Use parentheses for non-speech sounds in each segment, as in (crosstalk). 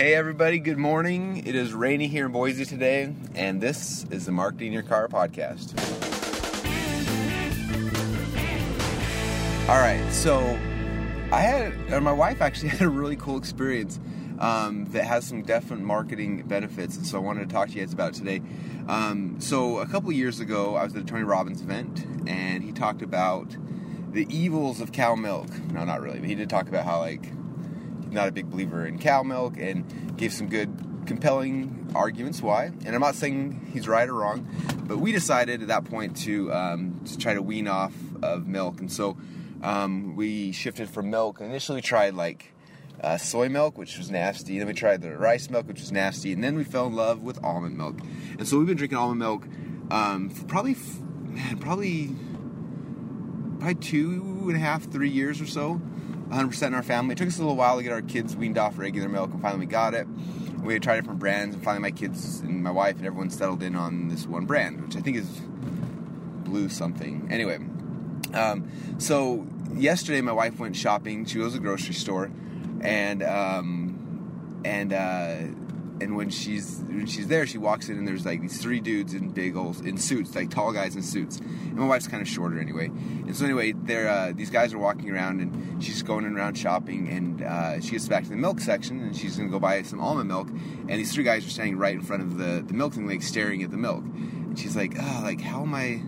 Hey everybody, good morning. It is rainy here in Boise today, and this is the Marketing Your Car podcast. All right, so I had, or my wife actually (laughs) had a really cool experience um, that has some definite marketing benefits, and so I wanted to talk to you guys about today. Um, so a couple years ago, I was at a Tony Robbins event, and he talked about the evils of cow milk. No, not really, but he did talk about how like not a big believer in cow milk, and gave some good, compelling arguments why. And I'm not saying he's right or wrong, but we decided at that point to um, to try to wean off of milk, and so um, we shifted from milk. Initially, we tried like uh, soy milk, which was nasty. Then we tried the rice milk, which was nasty, and then we fell in love with almond milk. And so we've been drinking almond milk um, for probably, man, probably, probably two and a half, three years or so. 100% in our family. It took us a little while to get our kids weaned off regular milk, and finally we got it. We tried different brands, and finally my kids and my wife and everyone settled in on this one brand, which I think is Blue something. Anyway, um, so yesterday my wife went shopping. She to the grocery store, and um, and uh, and when she's when she's there, she walks in and there's like these three dudes in big old in suits, like tall guys in suits. And my wife's kind of shorter anyway. And so anyway, they're uh, these guys are walking around and she's going around shopping and uh, she gets back to the milk section and she's gonna go buy some almond milk. And these three guys are standing right in front of the the milk thing, like staring at the milk. And she's like, oh, like how am I?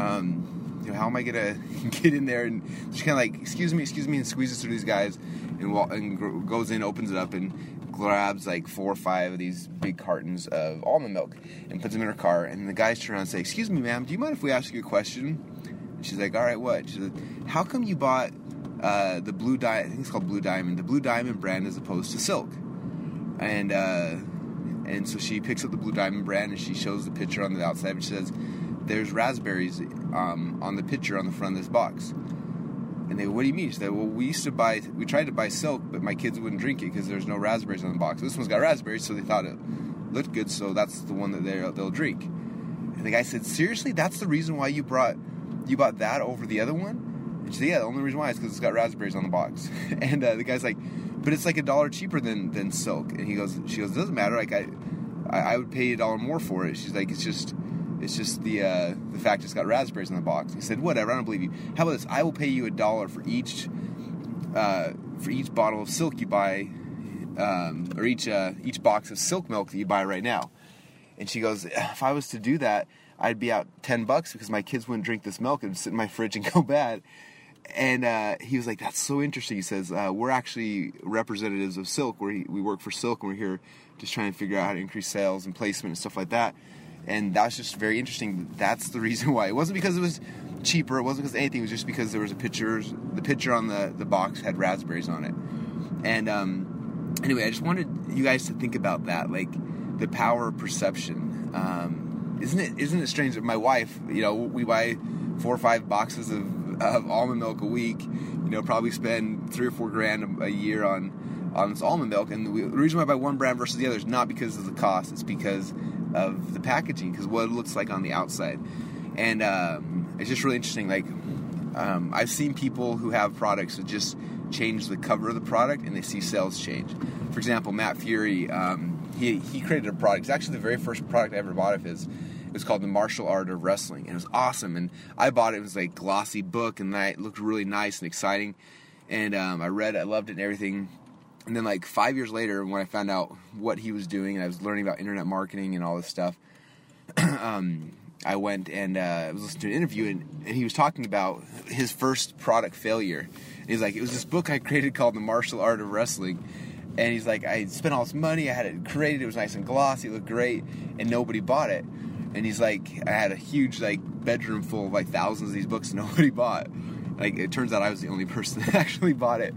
Um, you know, how am I gonna (laughs) get in there? And she kind of like, excuse me, excuse me, and squeezes through these guys, and, wa- and goes in, opens it up, and grabs like four or five of these big cartons of almond milk, and puts them in her car. And the guys turn around and say, "Excuse me, ma'am, do you mind if we ask you a question?" And she's like, "All right, what?" She's like, "How come you bought uh, the blue diamond? I think it's called Blue Diamond, the Blue Diamond brand as opposed to Silk?" And uh, and so she picks up the Blue Diamond brand and she shows the picture on the outside, and she says there's raspberries um, on the picture on the front of this box. And they what do you mean? She said, well, we used to buy, we tried to buy silk, but my kids wouldn't drink it because there's no raspberries on the box. This one's got raspberries, so they thought it looked good, so that's the one that they'll, drink. And the guy said, seriously? That's the reason why you brought, you bought that over the other one? And she said, yeah, the only reason why is because it's got raspberries on the box. (laughs) and uh, the guy's like, but it's like a dollar cheaper than, than silk. And he goes, she goes, it doesn't matter. Like I, I, I would pay a dollar more for it. She's like, it's just, it's just the uh, the fact it's got raspberries in the box. He said, "Whatever, I don't believe you. How about this? I will pay you a dollar for each uh, for each bottle of silk you buy, um, or each uh, each box of silk milk that you buy right now." And she goes, "If I was to do that, I'd be out ten bucks because my kids wouldn't drink this milk and sit in my fridge and go (laughs) bad." And uh, he was like, "That's so interesting." He says, uh, "We're actually representatives of Silk. we we work for Silk, and we're here just trying to figure out how to increase sales and placement and stuff like that." And that's just very interesting. That's the reason why. It wasn't because it was cheaper. It wasn't because anything. It was just because there was a picture. The picture on the the box had raspberries on it. And um, anyway, I just wanted you guys to think about that, like the power of perception. Um, isn't it? Isn't it strange that my wife, you know, we buy four or five boxes of, of almond milk a week. You know, probably spend three or four grand a year on on this almond milk. And the reason why I buy one brand versus the other is not because of the cost. It's because of the packaging because what it looks like on the outside. And um, it's just really interesting. Like um, I've seen people who have products that just change the cover of the product and they see sales change. For example, Matt Furey, um, he he created a product. It's actually the very first product I ever bought of his. It was called the Martial Art of Wrestling, and it was awesome. And I bought it. It was like glossy book, and it looked really nice and exciting. And um, I read, I loved it, and everything and then like five years later when i found out what he was doing and i was learning about internet marketing and all this stuff (clears throat) um, i went and uh, i was listening to an interview and, and, he was talking about his first product failure. He's like it was this book i created called the martial art of wrestling. And he's like i spent all this money i had it created it was nice and glossy it looked great and nobody bought it. And he's like i had a huge like bedroom full of like thousands of these books and (laughs) nobody bought. Like it turns out i was the only person (laughs) that actually bought it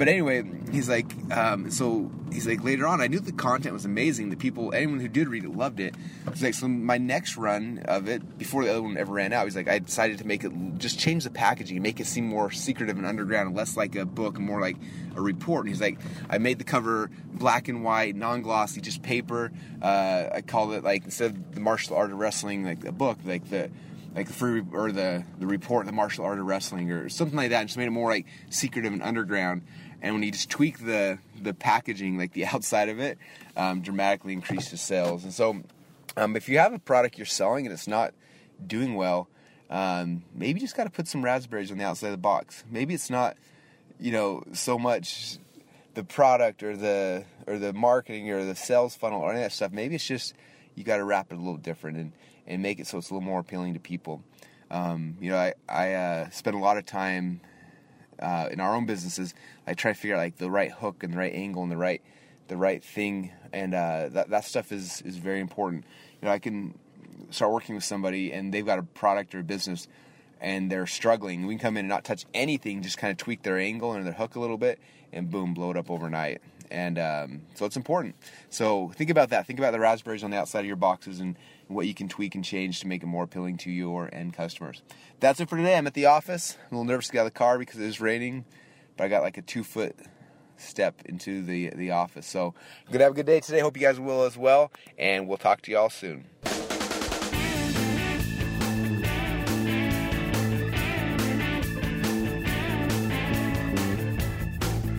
but anyway, he's like, um, so he's like, later on, I knew the content was amazing. The people, anyone who did read it loved it. He's like, so my next run of it, before the other one ever ran out, he's like, I decided to make it, just change the packaging make it seem more secretive and underground and less like a book and more like a report. And he's like, I made the cover black and white, non glossy, just paper. Uh, I called it like, instead of the martial art of wrestling, like a book, like the, like the free or the the report, the martial art of wrestling, or something like that, and just made it more like secretive and underground and when you just tweak the the packaging, like the (laughs) outside of it, um, dramatically increases sales. And so, um, if you have a product you're selling and it's not doing well, um, maybe you just got to put some raspberries on the outside of the box. Maybe it's not, you know, so much the product or the or the marketing or the sales funnel or any of that stuff. Maybe it's just you got to wrap it a little different and and make it so it's a little more appealing to people. Um, you know, I I uh, spend a lot of time uh, in our own businesses. I try to figure out like the right hook and the right angle and the right the right thing, and uh, that that stuff is is very important. You know, I can start working with somebody and they've got a product or a business and they're struggling. We can come in and not touch anything, just kind of tweak their angle and their hook a little bit, and boom, blow it up overnight. And um, so it's important. So think about that. Think about the raspberries on the outside of your boxes and what you can tweak and change to make it more appealing to your end customers. That's it for today. I'm at the office. I'm a little nervous to get out of the car because it is raining, but I got like a two foot step into the the office. So I'm gonna have a good day today. Hope you guys will as well, and we'll talk to y'all soon.